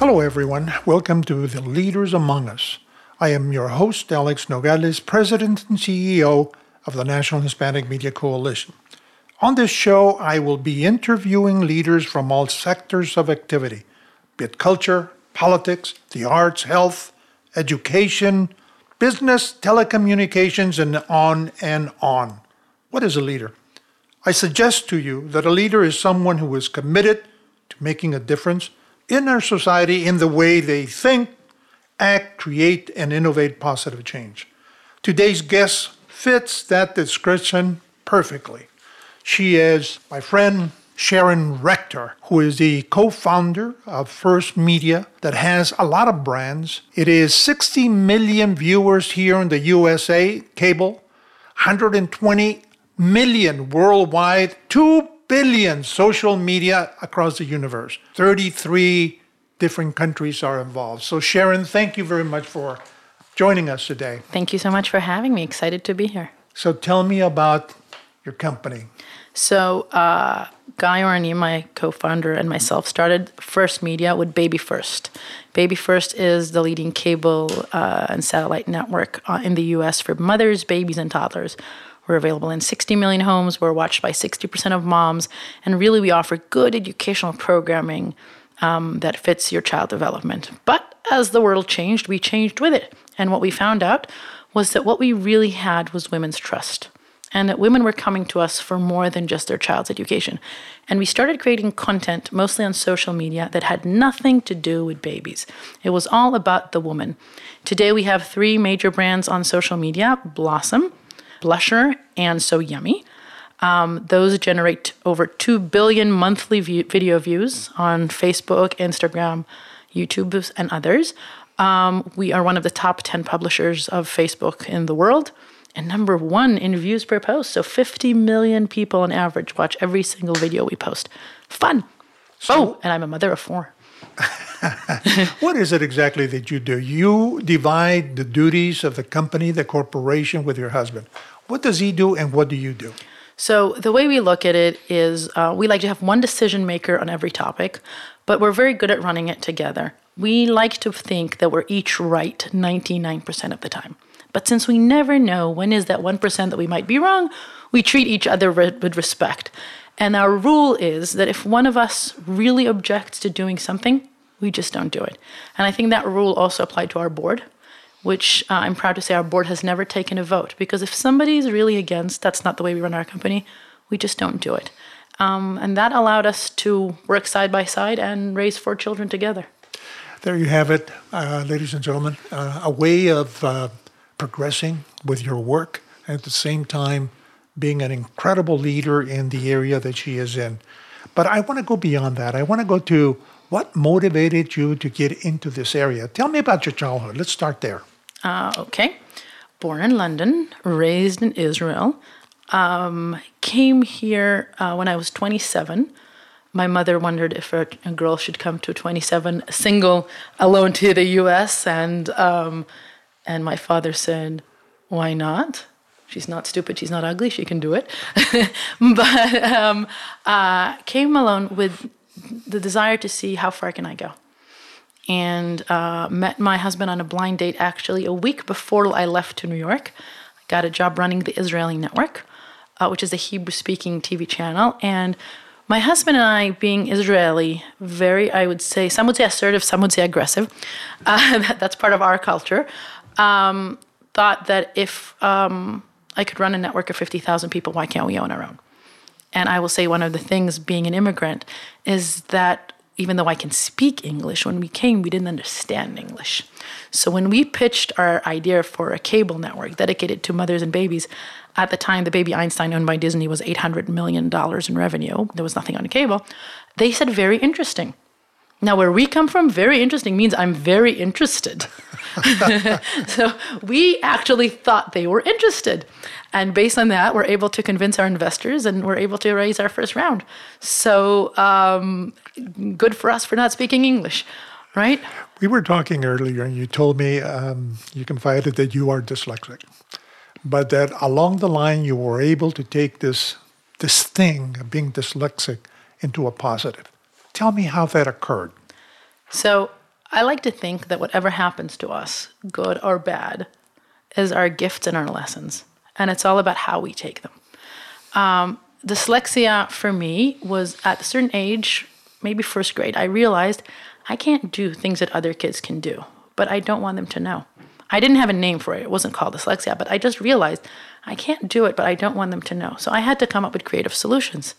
Hello, everyone. Welcome to The Leaders Among Us. I am your host, Alex Nogales, President and CEO of the National Hispanic Media Coalition. On this show, I will be interviewing leaders from all sectors of activity, be it culture, politics, the arts, health, education, business, telecommunications, and on and on. What is a leader? I suggest to you that a leader is someone who is committed to making a difference in our society in the way they think, act, create, and innovate positive change. Today's guest fits that description perfectly. She is my friend Sharon Rechter, who is the co founder of First Media that has a lot of brands. It is 60 million viewers here in the USA, cable, 120 million worldwide, 2 billion social media across the universe. 33 different countries are involved. So, Sharon, thank you very much for joining us today. Thank you so much for having me. Excited to be here. So, tell me about your company. So, uh, Guy Oranim, my co founder, and myself started First Media with Baby First. Baby First is the leading cable uh, and satellite network uh, in the US for mothers, babies, and toddlers. We're available in 60 million homes. We're watched by 60% of moms. And really, we offer good educational programming um, that fits your child development. But as the world changed, we changed with it. And what we found out was that what we really had was women's trust. And that women were coming to us for more than just their child's education. And we started creating content, mostly on social media, that had nothing to do with babies. It was all about the woman. Today, we have three major brands on social media Blossom, Blusher, and So Yummy. Um, those generate over 2 billion monthly view- video views on Facebook, Instagram, YouTube, and others. Um, we are one of the top 10 publishers of Facebook in the world and number one in views per post. So 50 million people on average watch every single video we post. Fun. So, oh, and I'm a mother of four. what is it exactly that you do? You divide the duties of the company, the corporation, with your husband. What does he do and what do you do? So, the way we look at it is uh, we like to have one decision maker on every topic, but we're very good at running it together. We like to think that we're each right 99% of the time. But since we never know when is that 1% that we might be wrong, we treat each other with respect. And our rule is that if one of us really objects to doing something, we just don't do it. And I think that rule also applied to our board, which uh, I'm proud to say our board has never taken a vote. Because if somebody is really against, that's not the way we run our company, we just don't do it. Um, and that allowed us to work side by side and raise four children together. There you have it, uh, ladies and gentlemen. Uh, a way of uh, progressing with your work and at the same time being an incredible leader in the area that she is in. But I want to go beyond that. I want to go to what motivated you to get into this area? Tell me about your childhood. Let's start there. Uh, okay. Born in London, raised in Israel. Um, came here uh, when I was 27. My mother wondered if a, a, girl should come to 27 single, alone to the U.S. and um, and my father said, "Why not? She's not stupid. She's not ugly. She can do it." but um, uh, came alone with the desire to see how far can I go. And uh, met my husband on a blind date actually a week before I left to New York. I got a job running the Israeli network, uh, which is a Hebrew speaking TV channel. And my husband and I, being Israeli, very, I would say, some would say assertive, some would say aggressive. Uh, that's part of our culture. Um, thought that if um, I could run a network of 50,000 people, why can't we own our own? And I will say one of the things being an immigrant is that even though I can speak English, when we came, we didn't understand English. So when we pitched our idea for a cable network dedicated to mothers and babies, at the time, the Baby Einstein owned by Disney was $800 million in revenue. There was nothing on cable. They said, very interesting. Now, where we come from, very interesting means I'm very interested. so we actually thought they were interested. And based on that, we're able to convince our investors and we're able to raise our first round. So um, good for us for not speaking English, right? We were talking earlier, and you told me um, you confided that you are dyslexic, but that along the line you were able to take this this thing of being dyslexic into a positive. Tell me how that occurred. So I like to think that whatever happens to us, good or bad, is our gifts and our lessons. And it's all about how we take them. Um, dyslexia for me was at a certain age, maybe first grade, I realized I can't do things that other kids can do, but I don't want them to know. I didn't have a name for it. It wasn't called dyslexia, but I just realized I can't do it, but I don't want them to know. So I had to come up with creative solutions.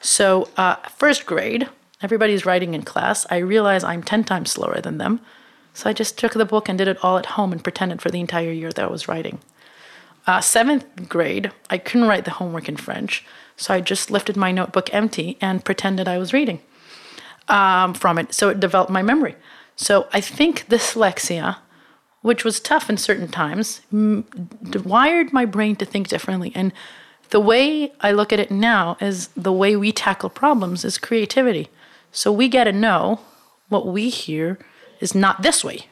So, uh, first grade, everybody's writing in class. I realize I'm 10 times slower than them. So I just took the book and did it all at home and pretended for the entire year that I was writing. Uh, seventh grade, I couldn't write the homework in French. So I just lifted my notebook empty and pretended I was reading um, from it. So it developed my memory. So I think dyslexia, which was tough in certain times, wired my brain to think differently. And the way I look at it now is the way we tackle problems is creativity. So we got to know what we hear is not this way.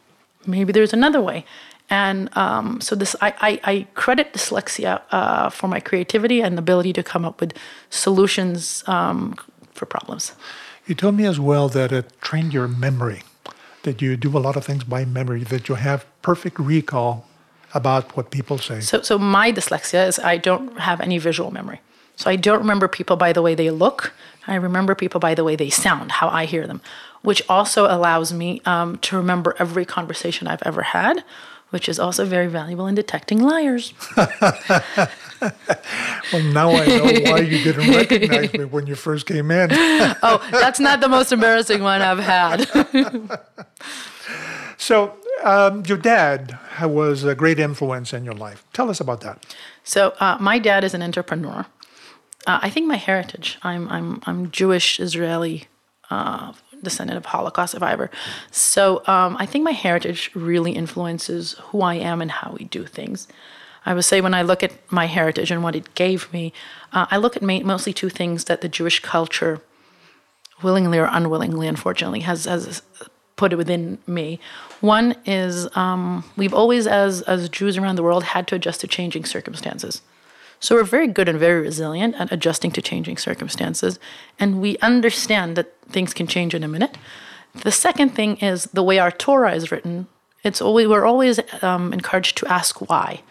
Maybe there's another way. And um, so this, I, I, I credit dyslexia uh, for my creativity and ability to come up with solutions um, for problems. You told me as well that it trained your memory, that you do a lot of things by memory, that you have perfect recall about what people say. So, so my dyslexia is I don't have any visual memory. So I don't remember people by the way they look. I remember people by the way they sound, how I hear them, which also allows me um, to remember every conversation I've ever had, which is also very valuable in detecting liars. well, now I know why you didn't recognize me when you first came in. oh, that's not the most embarrassing one I've had. so, um, your dad was a great influence in your life. Tell us about that. So, uh, my dad is an entrepreneur. Uh, I think my heritage. I'm I'm I'm Jewish Israeli. Uh, descendant of Holocaust survivor. So um, I think my heritage really influences who I am and how we do things. I would say when I look at my heritage and what it gave me, uh, I look at mostly two things that the Jewish culture, willingly or unwillingly, unfortunately, has has put it within me. One is um, we've always, as as Jews around the world, had to adjust to changing circumstances. So we're very good and very resilient at adjusting to changing circumstances, and we understand that things can change in a minute. The second thing is the way our Torah is written. It's always we're always um, encouraged to ask why,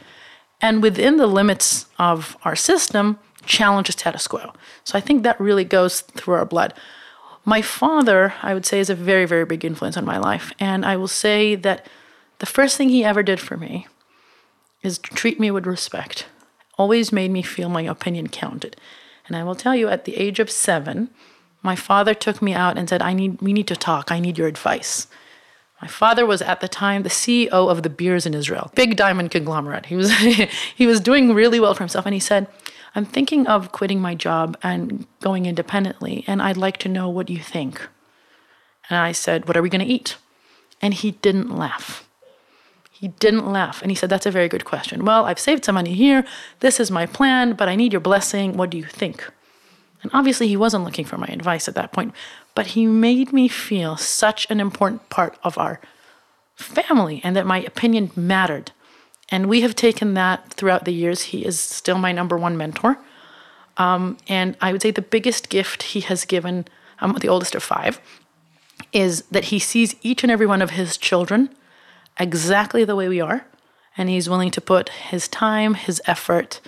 and within the limits of our system, challenge the status quo. So I think that really goes through our blood. My father, I would say, is a very very big influence on my life, and I will say that the first thing he ever did for me is treat me with respect always made me feel my opinion counted. And I will tell you, at the age of seven, my father took me out and said, I need, we need to talk. I need your advice. My father was at the time the CEO of De Beers in Israel, big diamond conglomerate. He was, he was doing really well for himself. And he said, I'm thinking of quitting my job and going independently, and I'd like to know what you think. And I said, What are we going to eat? And he didn't laugh. He didn't laugh. And he said, That's a very good question. Well, I've saved some money here. This is my plan, but I need your blessing. What do you think? And obviously, he wasn't looking for my advice at that point, but he made me feel such an important part of our family and that my opinion mattered. And we have taken that throughout the years. He is still my number one mentor. Um, and I would say the biggest gift he has given, I'm the oldest of five, is that he sees each and every one of his children exactly the way we are, and he's willing to put his time, his effort,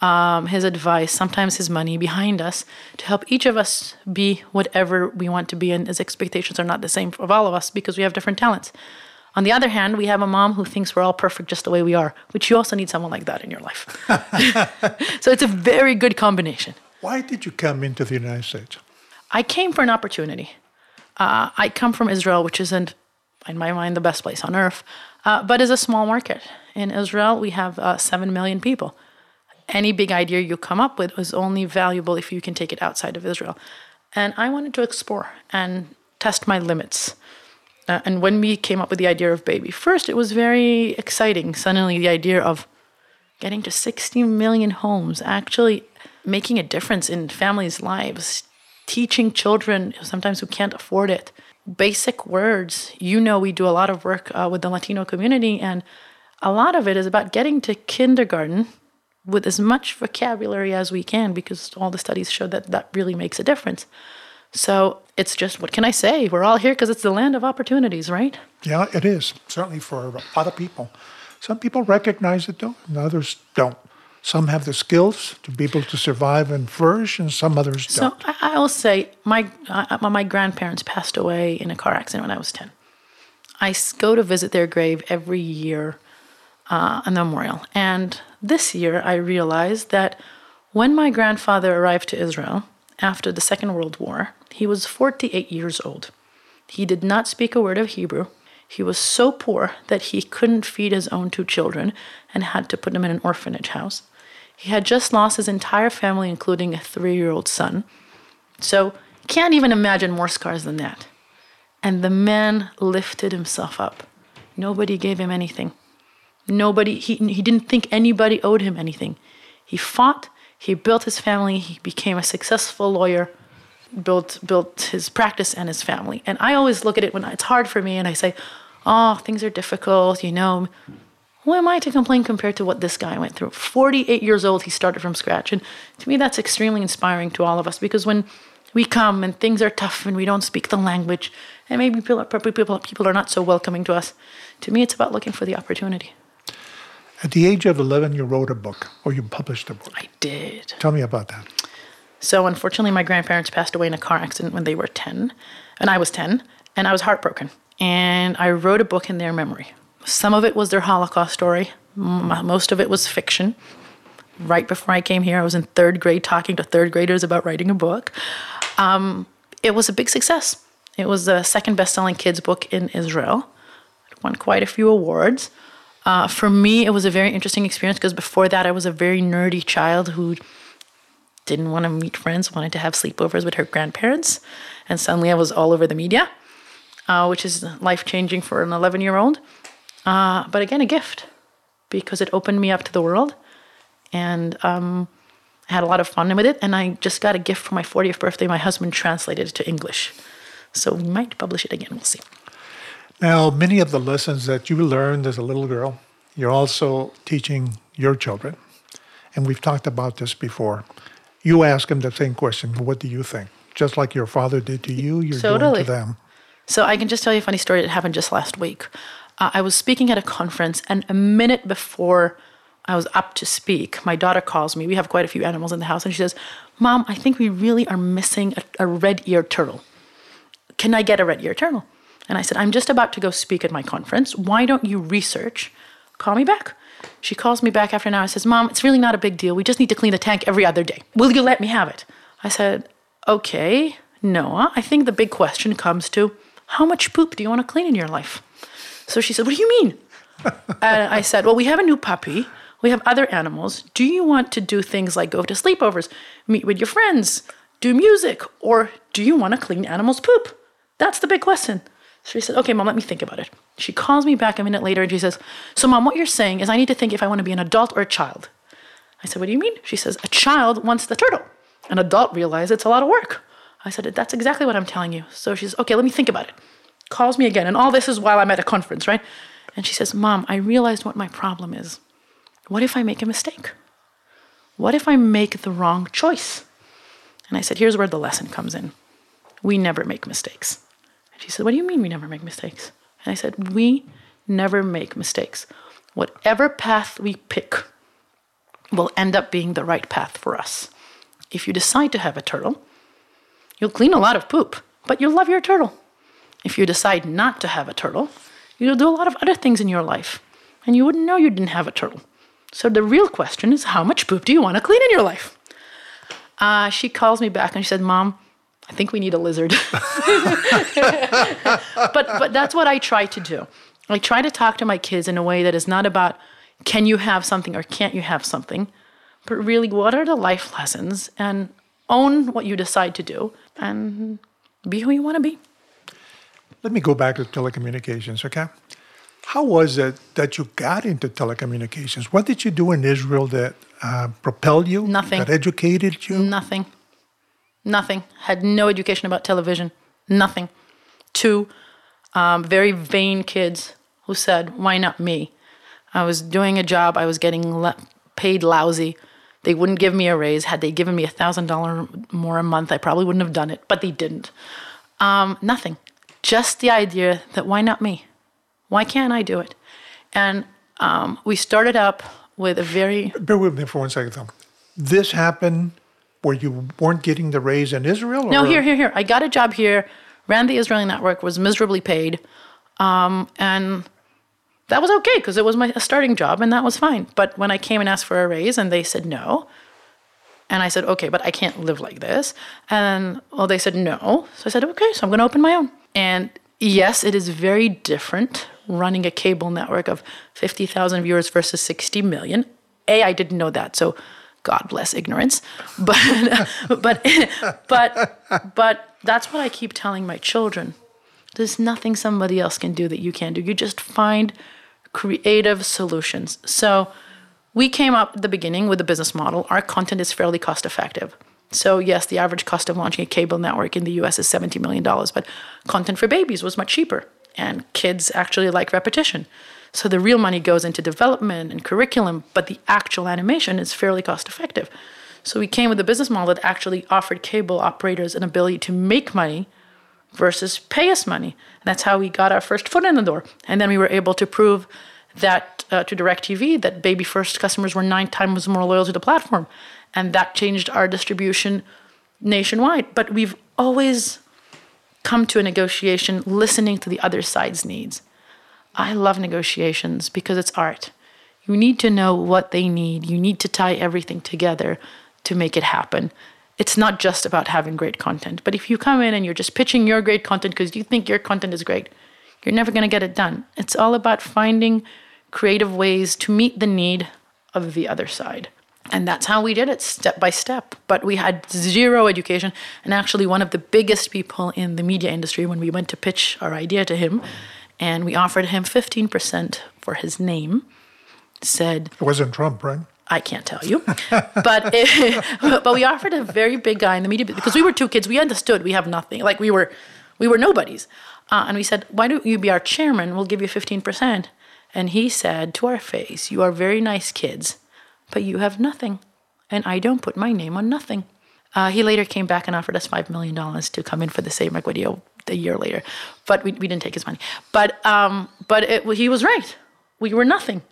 um, his advice, sometimes his money behind us to help each of us be whatever we want to be. And his expectations are not the same of all of us because we have different talents. On the other hand, we have a mom who thinks we're all perfect just the way we are, which you also need someone like that in your life. so it's a very good combination. Why did you come into the United States? I came for an opportunity. Uh, I come from Israel, which isn't in my mind, the best place on earth, uh, but is a small market. In Israel, we have uh, 7 million people. Any big idea you come up with is only valuable if you can take it outside of Israel. And I wanted to explore and test my limits. Uh, and when we came up with the idea of baby, first it was very exciting. Suddenly, the idea of getting to 60 million homes, actually making a difference in families' lives, teaching children sometimes who can't afford it, basic words. You know, we do a lot of work uh, with the Latino community, and a lot of it is about getting to kindergarten with as much vocabulary as we can because all the studies show that that really makes a difference. So it's just, what can I say? We're all here because it's the land of opportunities, right? Yeah, it is, certainly for a lot of people. Some people recognize it, though, and others don't. Some have the skills to be able to survive and flourish, and some others So don't. So I will say, my, my grandparents passed away in a car accident when I was 10. I go to visit their grave every year uh, a memorial. And this year, I realized that when my grandfather arrived to Israel after the Second World War, he was 48 years old. He did not speak a word of Hebrew. He was so poor that he couldn't feed his own two children and had to put them in an orphanage house. He had just lost his entire family, including a three year old son. So, can't even imagine more scars than that. And the man lifted himself up. Nobody gave him anything. Nobody, he, he didn't think anybody owed him anything. He fought, he built his family, he became a successful lawyer, built, built his practice and his family. And I always look at it when it's hard for me and I say, oh, things are difficult, you know. Who am I to complain compared to what this guy went through? 48 years old, he started from scratch. And to me, that's extremely inspiring to all of us because when we come and things are tough and we don't speak the language, and maybe people, people, people are not so welcoming to us, to me, it's about looking for the opportunity. At the age of 11, you wrote a book, or you published a book. I did. Tell me about that. So, unfortunately, my grandparents passed away in a car accident when they were 10, and I was 10, and I was heartbroken. And I wrote a book in their memory. Some of it was their Holocaust story, most of it was fiction. Right before I came here, I was in third grade talking to third graders about writing a book. Um, it was a big success. It was the second best selling kids' book in Israel. It won quite a few awards. Uh, for me, it was a very interesting experience because before that, I was a very nerdy child who didn't want to meet friends, wanted to have sleepovers with her grandparents. And suddenly I was all over the media, uh, which is life changing for an 11 year old. Uh, but again, a gift because it opened me up to the world. And um, I had a lot of fun with it. And I just got a gift for my 40th birthday. My husband translated it to English. So we might publish it again. We'll see. Now, many of the lessons that you learned as a little girl, you're also teaching your children. And we've talked about this before. You ask them the same question What do you think? Just like your father did to you, you're doing Totally. to them. So I can just tell you a funny story that happened just last week. Uh, I was speaking at a conference, and a minute before I was up to speak, my daughter calls me. We have quite a few animals in the house, and she says, "Mom, I think we really are missing a, a red-eared turtle. Can I get a red-eared turtle?" And I said, "I'm just about to go speak at my conference. Why don't you research? Call me back." She calls me back after an hour and says, Mom, it's really not a big deal. We just need to clean the tank every other day. Will you let me have it? I said, Okay, Noah, I think the big question comes to how much poop do you want to clean in your life? So she said, What do you mean? and I said, Well, we have a new puppy. We have other animals. Do you want to do things like go to sleepovers, meet with your friends, do music, or do you want to clean animals' poop? That's the big question. So she said, Okay, mom, let me think about it. She calls me back a minute later and she says, So, mom, what you're saying is I need to think if I want to be an adult or a child. I said, What do you mean? She says, A child wants the turtle. An adult realizes it's a lot of work. I said, That's exactly what I'm telling you. So she says, Okay, let me think about it. Calls me again. And all this is while I'm at a conference, right? And she says, Mom, I realized what my problem is. What if I make a mistake? What if I make the wrong choice? And I said, Here's where the lesson comes in. We never make mistakes. And she said, What do you mean we never make mistakes? And I said, We never make mistakes. Whatever path we pick will end up being the right path for us. If you decide to have a turtle, you'll clean a lot of poop, but you'll love your turtle. If you decide not to have a turtle, you'll do a lot of other things in your life, and you wouldn't know you didn't have a turtle. So the real question is how much poop do you want to clean in your life? Uh, she calls me back and she said, Mom, I think we need a lizard. but but that's what I try to do. I try to talk to my kids in a way that is not about can you have something or can't you have something, but really what are the life lessons and own what you decide to do and be who you want to be. Let me go back to telecommunications, okay? How was it that you got into telecommunications? What did you do in Israel that uh, propelled you? Nothing. That educated you? Nothing. Nothing. Had no education about television. Nothing. Two um, very vain kids who said, Why not me? I was doing a job, I was getting le- paid lousy. They wouldn't give me a raise. Had they given me a thousand dollar more a month, I probably wouldn't have done it. But they didn't. Um, nothing. Just the idea that why not me? Why can't I do it? And um, we started up with a very. Bear with me for one second, though. This happened where you weren't getting the raise in Israel? No, here, here, here. I got a job here, ran the Israeli network, was miserably paid, um, and that was okay because it was my starting job and that was fine. But when I came and asked for a raise and they said no, and I said, okay, but I can't live like this. And well, they said no. So I said, okay, so I'm going to open my own. And yes, it is very different running a cable network of 50,000 viewers versus 60 million. A, I didn't know that. So God bless ignorance. But, but, but, but that's what I keep telling my children. There's nothing somebody else can do that you can't do. You just find creative solutions. So we came up at the beginning with a business model. Our content is fairly cost effective. So, yes, the average cost of launching a cable network in the US is $70 million, but content for babies was much cheaper. And kids actually like repetition. So, the real money goes into development and curriculum, but the actual animation is fairly cost effective. So, we came with a business model that actually offered cable operators an ability to make money versus pay us money. And that's how we got our first foot in the door. And then we were able to prove that uh, to DirecTV that Baby First customers were nine times more loyal to the platform. And that changed our distribution nationwide. But we've always come to a negotiation listening to the other side's needs. I love negotiations because it's art. You need to know what they need. You need to tie everything together to make it happen it's not just about having great content. But if you come in and you're just pitching your great content because you think your content is great, you're never going to get it done. It's all about finding creative ways to meet the need of the other side. And that's how we did it step by step. But we had zero education. And actually, one of the biggest people in the media industry, when we went to pitch our idea to him, and we offered him 15% for his name, said, It wasn't Trump, right? I can't tell you, but it, but we offered a very big guy in the media because we were two kids. We understood we have nothing. Like we were, we were nobodies, uh, and we said, "Why don't you be our chairman? We'll give you fifteen percent." And he said to our face, "You are very nice kids, but you have nothing, and I don't put my name on nothing." Uh, he later came back and offered us five million dollars to come in for the same video a year later, but we, we didn't take his money. But um, but it, he was right. We were nothing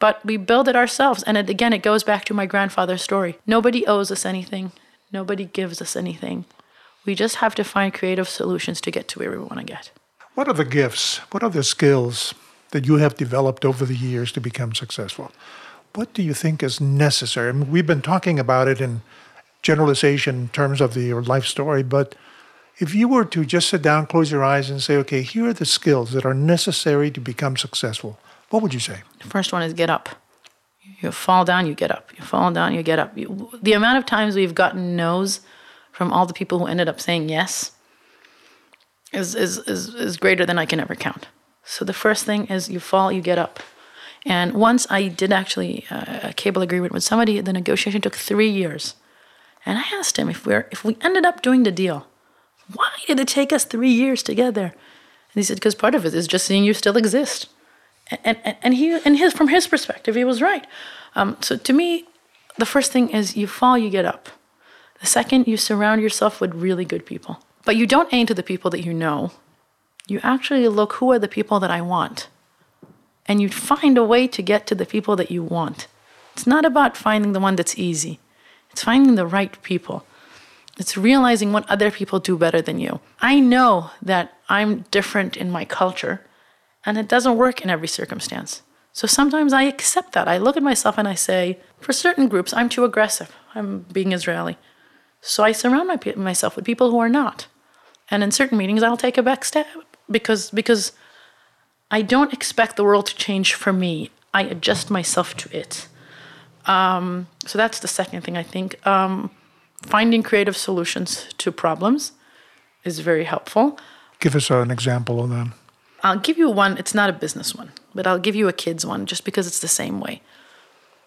but we build it ourselves. And it, again, it goes back to my grandfather's story. Nobody owes us anything, nobody gives us anything. We just have to find creative solutions to get to where we want to get. What are the gifts? What are the skills that you have developed over the years to become successful? What do you think is necessary? I mean, we've been talking about it in generalization in terms of the, life story, but if you were to just sit down, close your eyes, and say, okay, here are the skills that are necessary to become successful, what would you say? The first one is get up. You fall down, you get up. You fall down, you get up. You, the amount of times we've gotten no's from all the people who ended up saying yes is, is, is, is greater than I can ever count. So the first thing is you fall, you get up. And once I did actually uh, a cable agreement with somebody, the negotiation took three years. And I asked him if we're if we ended up doing the deal, why did it take us three years to get there? And he said, because part of it is just seeing you still exist and, and, and he and his from his perspective he was right. Um, so to me the first thing is you fall you get up. The second you surround yourself with really good people. But you don't aim to the people that you know. You actually look who are the people that i want and you find a way to get to the people that you want it's not about finding the one that's easy it's finding the right people it's realizing what other people do better than you i know that i'm different in my culture and it doesn't work in every circumstance. So sometimes I accept that. I look at myself and I say, for certain groups, I'm too aggressive. I'm being Israeli. So I surround my, myself with people who are not. And in certain meetings, I'll take a back step because, because I don't expect the world to change for me. I adjust myself to it. Um, so that's the second thing I think. Um, finding creative solutions to problems is very helpful. Give us an example of that. I'll give you one. It's not a business one, but I'll give you a kids one just because it's the same way.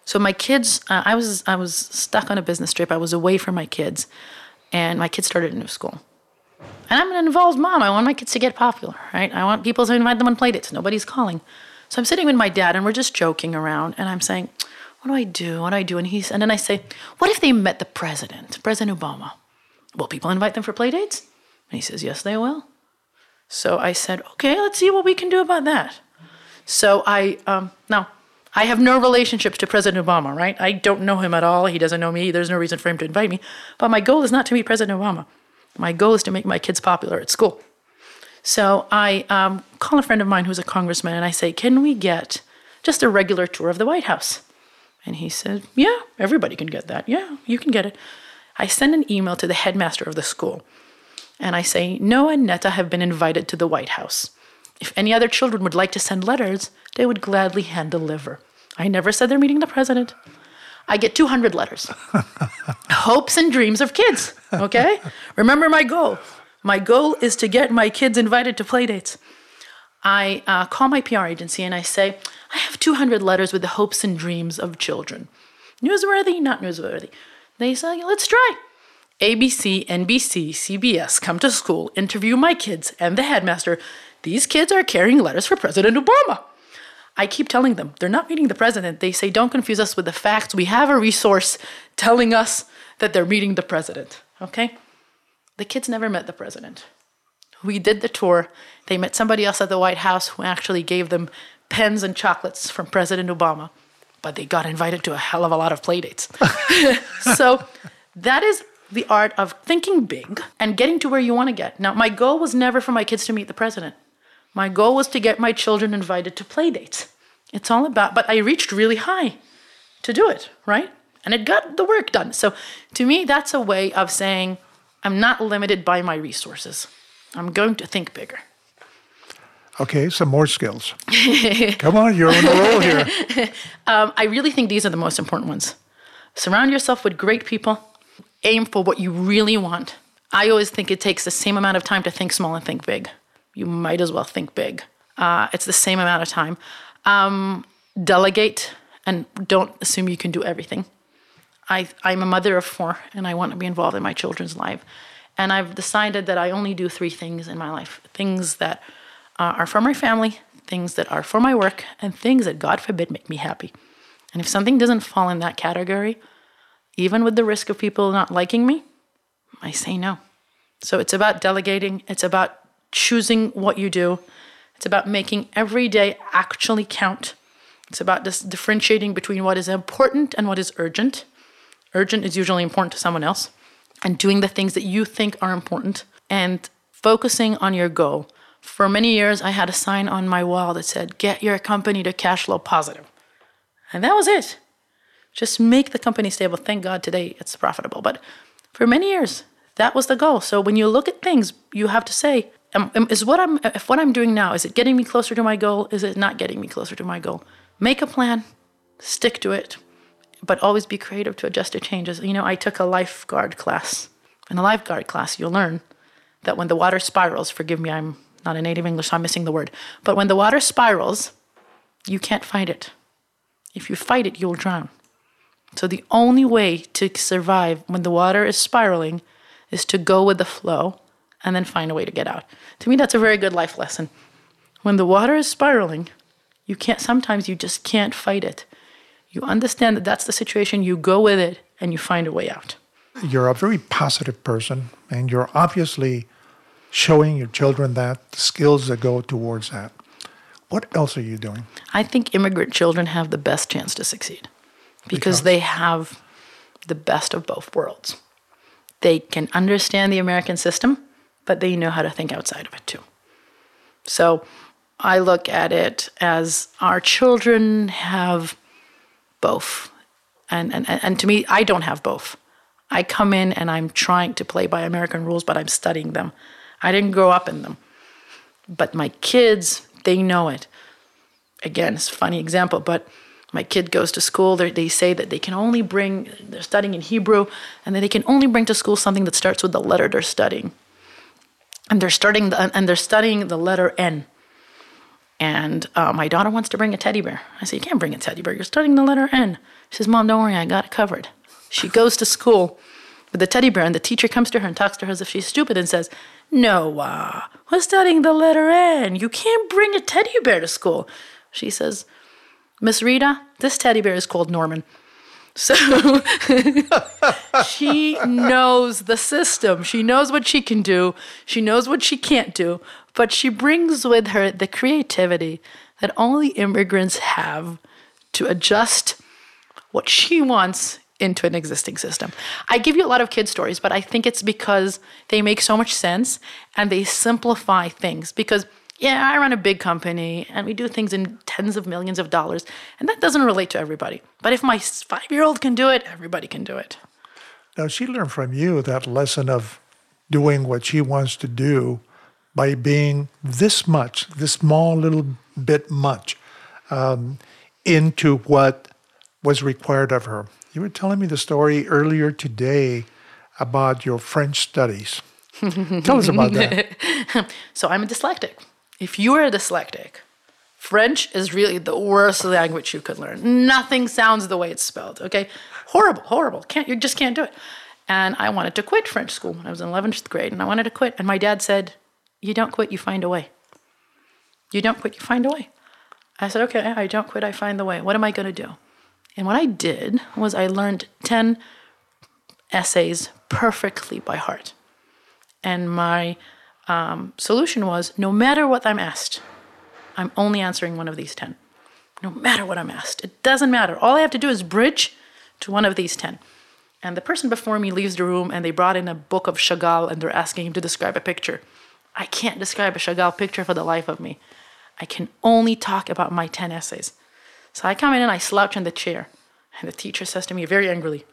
So my kids, uh, I was I was stuck on a business trip. I was away from my kids, and my kids started a new school. And I'm an involved mom. I want my kids to get popular, right? I want people to invite them on play dates. Nobody's calling. So I'm sitting with my dad, and we're just joking around, and I'm saying, what do I do? What do I do? And he's and then I say, what if they met the president, President Obama? Will people invite them for play dates? And he says, yes, they will. So I said, okay, let's see what we can do about that. So I um, now I have no relationships to President Obama, right? I don't know him at all. He doesn't know me. There's no reason for him to invite me. But my goal is not to meet President Obama. My goal is to make my kids popular at school. So I um, call a friend of mine who's a congressman and I say, can we get just a regular tour of the White House? And he said, yeah, everybody can get that. Yeah, you can get it. I send an email to the headmaster of the school and I say, Noah and Netta have been invited to the White House. If any other children would like to send letters, they would gladly hand deliver. I never said they're meeting the president. I get 200 letters. Hopes and dreams of kids, okay? Remember my goal. My goal is to get my kids invited to play dates. I uh, call my PR agency and I say, I have 200 letters with the hopes and dreams of children. Newsworthy, not newsworthy. They say, let's try. ABC, NBC, CBS come to school, interview my kids and the headmaster. These kids are carrying letters for President Obama. I keep telling them they're not meeting the president. They say, don't confuse us with the facts. We have a resource telling us that they're meeting the president. Okay? The kids never met the president. We did the tour. They met somebody else at the White House who actually gave them pens and chocolates from President Obama, but they got invited to a hell of a lot of playdates. so that is the art of thinking big and getting to where you want to get. Now, my goal was never for my kids to meet the president. My goal was to get my children invited to play dates. It's all about, but I reached really high to do it, right? And it got the work done. So to me, that's a way of saying, I'm not limited by my resources. I'm going to think bigger. Okay, some more skills. Come on, you're on the roll here. Um, I really think these are the most important ones. Surround yourself with great people. Aim for what you really want. I always think it takes the same amount of time to think small and think big you might as well think big. Uh, it's the same amount of time. Um, delegate and don't assume you can do everything. I, I'm a mother of four and I want to be involved in my children's life. And I've decided that I only do three things in my life things that uh, are for my family, things that are for my work, and things that, God forbid, make me happy. And if something doesn't fall in that category, even with the risk of people not liking me, I say no. So it's about delegating, it's about choosing what you do. It's about making every day actually count. It's about just differentiating between what is important and what is urgent. Urgent is usually important to someone else, and doing the things that you think are important and focusing on your goal. For many years, I had a sign on my wall that said, Get your company to cash flow positive. And that was it. Just make the company stable. Thank God today it's profitable. But for many years, that was the goal. So when you look at things, you have to say, is what I'm if what I'm doing now is it getting me closer to my goal? Is it not getting me closer to my goal? Make a plan, stick to it, but always be creative to adjust to changes. You know, I took a lifeguard class. In a lifeguard class, you'll learn that when the water spirals, forgive me, I'm not a native English, so I'm missing the word, but when the water spirals, you can't fight it. If you fight it, you'll drown. So the only way to survive when the water is spiraling is to go with the flow and then find a way to get out. To me, that's a very good life lesson. When the water is spiraling, you can't, sometimes you just can't fight it. You understand that that's the situation, you go with it, and you find a way out. You're a very positive person, and you're obviously showing your children that, the skills that go towards that. What else are you doing? I think immigrant children have the best chance to succeed because, because? they have the best of both worlds. They can understand the American system, but they know how to think outside of it too. So I look at it as our children have both. And, and, and to me, I don't have both. I come in and I'm trying to play by American rules, but I'm studying them. I didn't grow up in them. But my kids, they know it. Again, it's a funny example, but my kid goes to school. They say that they can only bring, they're studying in Hebrew, and that they can only bring to school something that starts with the letter they're studying and they're starting the, and they're studying the letter N. And uh, my daughter wants to bring a teddy bear. I say, you can't bring a teddy bear. You're studying the letter N. She says, Mom, don't worry, I got it covered. She goes to school with the teddy bear, and the teacher comes to her and talks to her as if she's stupid and says, "Noah, uh, we're studying the letter N. You can't bring a teddy bear to school. She says, Miss Rita, this teddy bear is called Norman. So she knows the system. She knows what she can do. She knows what she can't do. But she brings with her the creativity that only immigrants have to adjust what she wants into an existing system. I give you a lot of kid stories, but I think it's because they make so much sense and they simplify things. Because, yeah, I run a big company and we do things in tens of millions of dollars, and that doesn't relate to everybody. But if my five year old can do it, everybody can do it. Now, she learned from you that lesson of doing what she wants to do by being this much, this small little bit much, um, into what was required of her. You were telling me the story earlier today about your French studies. Tell us about that. so I'm a dyslexic. If you are dyslexic, French is really the worst language you could learn. Nothing sounds the way it's spelled. Okay, horrible, horrible. Can't you just can't do it? And I wanted to quit French school when I was in 11th grade, and I wanted to quit. And my dad said, "You don't quit, you find a way. You don't quit, you find a way." I said, "Okay, I don't quit, I find the way. What am I going to do?" And what I did was I learned 10 essays perfectly by heart. And my um, solution was no matter what I'm asked, I'm only answering one of these 10. No matter what I'm asked. It doesn't matter. All I have to do is bridge to one of these 10. And the person before me leaves the room and they brought in a book of Chagall and they're asking him to describe a picture. I can't describe a Chagall picture for the life of me. I can only talk about my 10 essays. So I come in and I slouch in the chair. And the teacher says to me very angrily,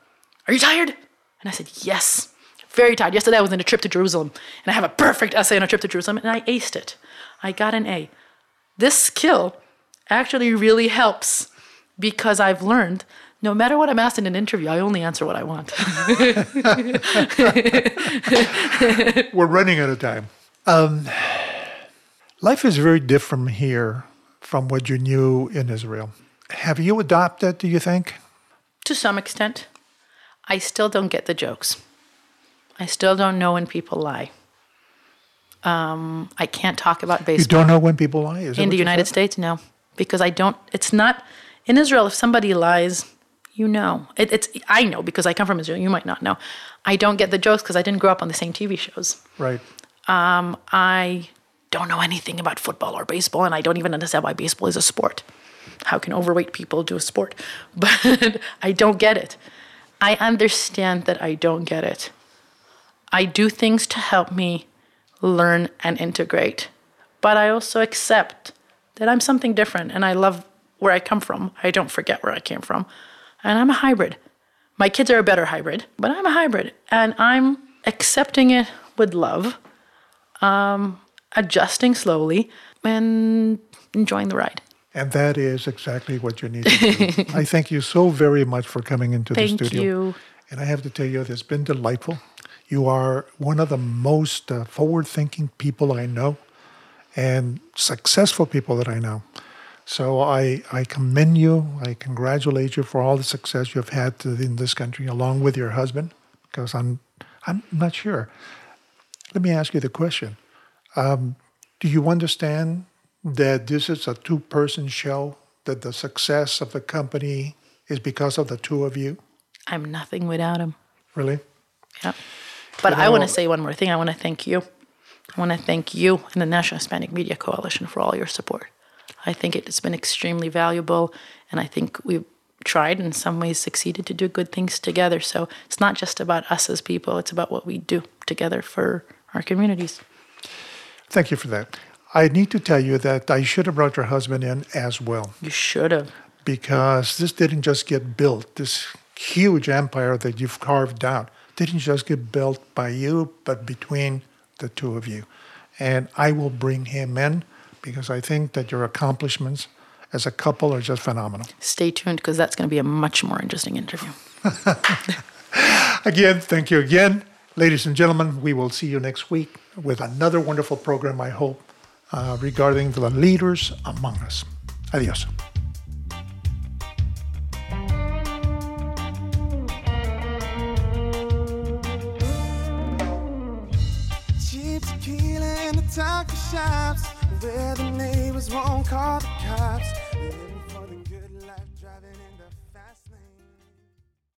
Are you tired? And I said, Yes, very tired. Yesterday I was in a trip to Jerusalem and I have a perfect essay on a trip to Jerusalem and I aced it. I got an A. This skill actually really helps because I've learned no matter what I'm asked in an interview, I only answer what I want. We're running out of time. Um, life is very different here from what you knew in Israel. Have you adopted, do you think? To some extent. I still don't get the jokes. I still don't know when people lie. Um, I can't talk about baseball. You don't know when people lie? Is it? in the United said? States, no. Because I don't, it's not, in Israel, if somebody lies, you know. It, it's I know because I come from Israel. You might not know. I don't get the jokes because I didn't grow up on the same TV shows. Right. Um, I don't know anything about football or baseball, and I don't even understand why baseball is a sport how can overweight people do a sport? But I don't get it. I understand that I don't get it. I do things to help me learn and integrate, but I also accept that I'm something different and I love where I come from. I don't forget where I came from. And I'm a hybrid. My kids are a better hybrid, but I'm a hybrid and I'm accepting it with love, um, adjusting slowly, and enjoying the ride. And that is exactly what you need to do. I thank you so very much for coming into thank the studio. Thank you. And I have to tell you, it's been delightful. You are one of the most uh, forward thinking people I know and successful people that I know. So I, I commend you. I congratulate you for all the success you've had in this country, along with your husband, because I'm, I'm not sure. Let me ask you the question um, Do you understand that this is a two person show, that the success of the company is because of the two of you? I'm nothing without him. Really? Yeah. But I want to say one more thing. I want to thank you. I want to thank you and the National Hispanic Media Coalition for all your support. I think it's been extremely valuable, and I think we've tried in some ways succeeded to do good things together. So it's not just about us as people, it's about what we do together for our communities. Thank you for that. I need to tell you that I should have brought your husband in as well. You should have. Because this didn't just get built. This huge empire that you've carved out didn't just get built by you, but between the two of you. And I will bring him in because I think that your accomplishments as a couple are just phenomenal. Stay tuned because that's going to be a much more interesting interview. again, thank you again. Ladies and gentlemen, we will see you next week with another wonderful program, I hope uh, regarding the leaders among us. Adios. Won't call the cops.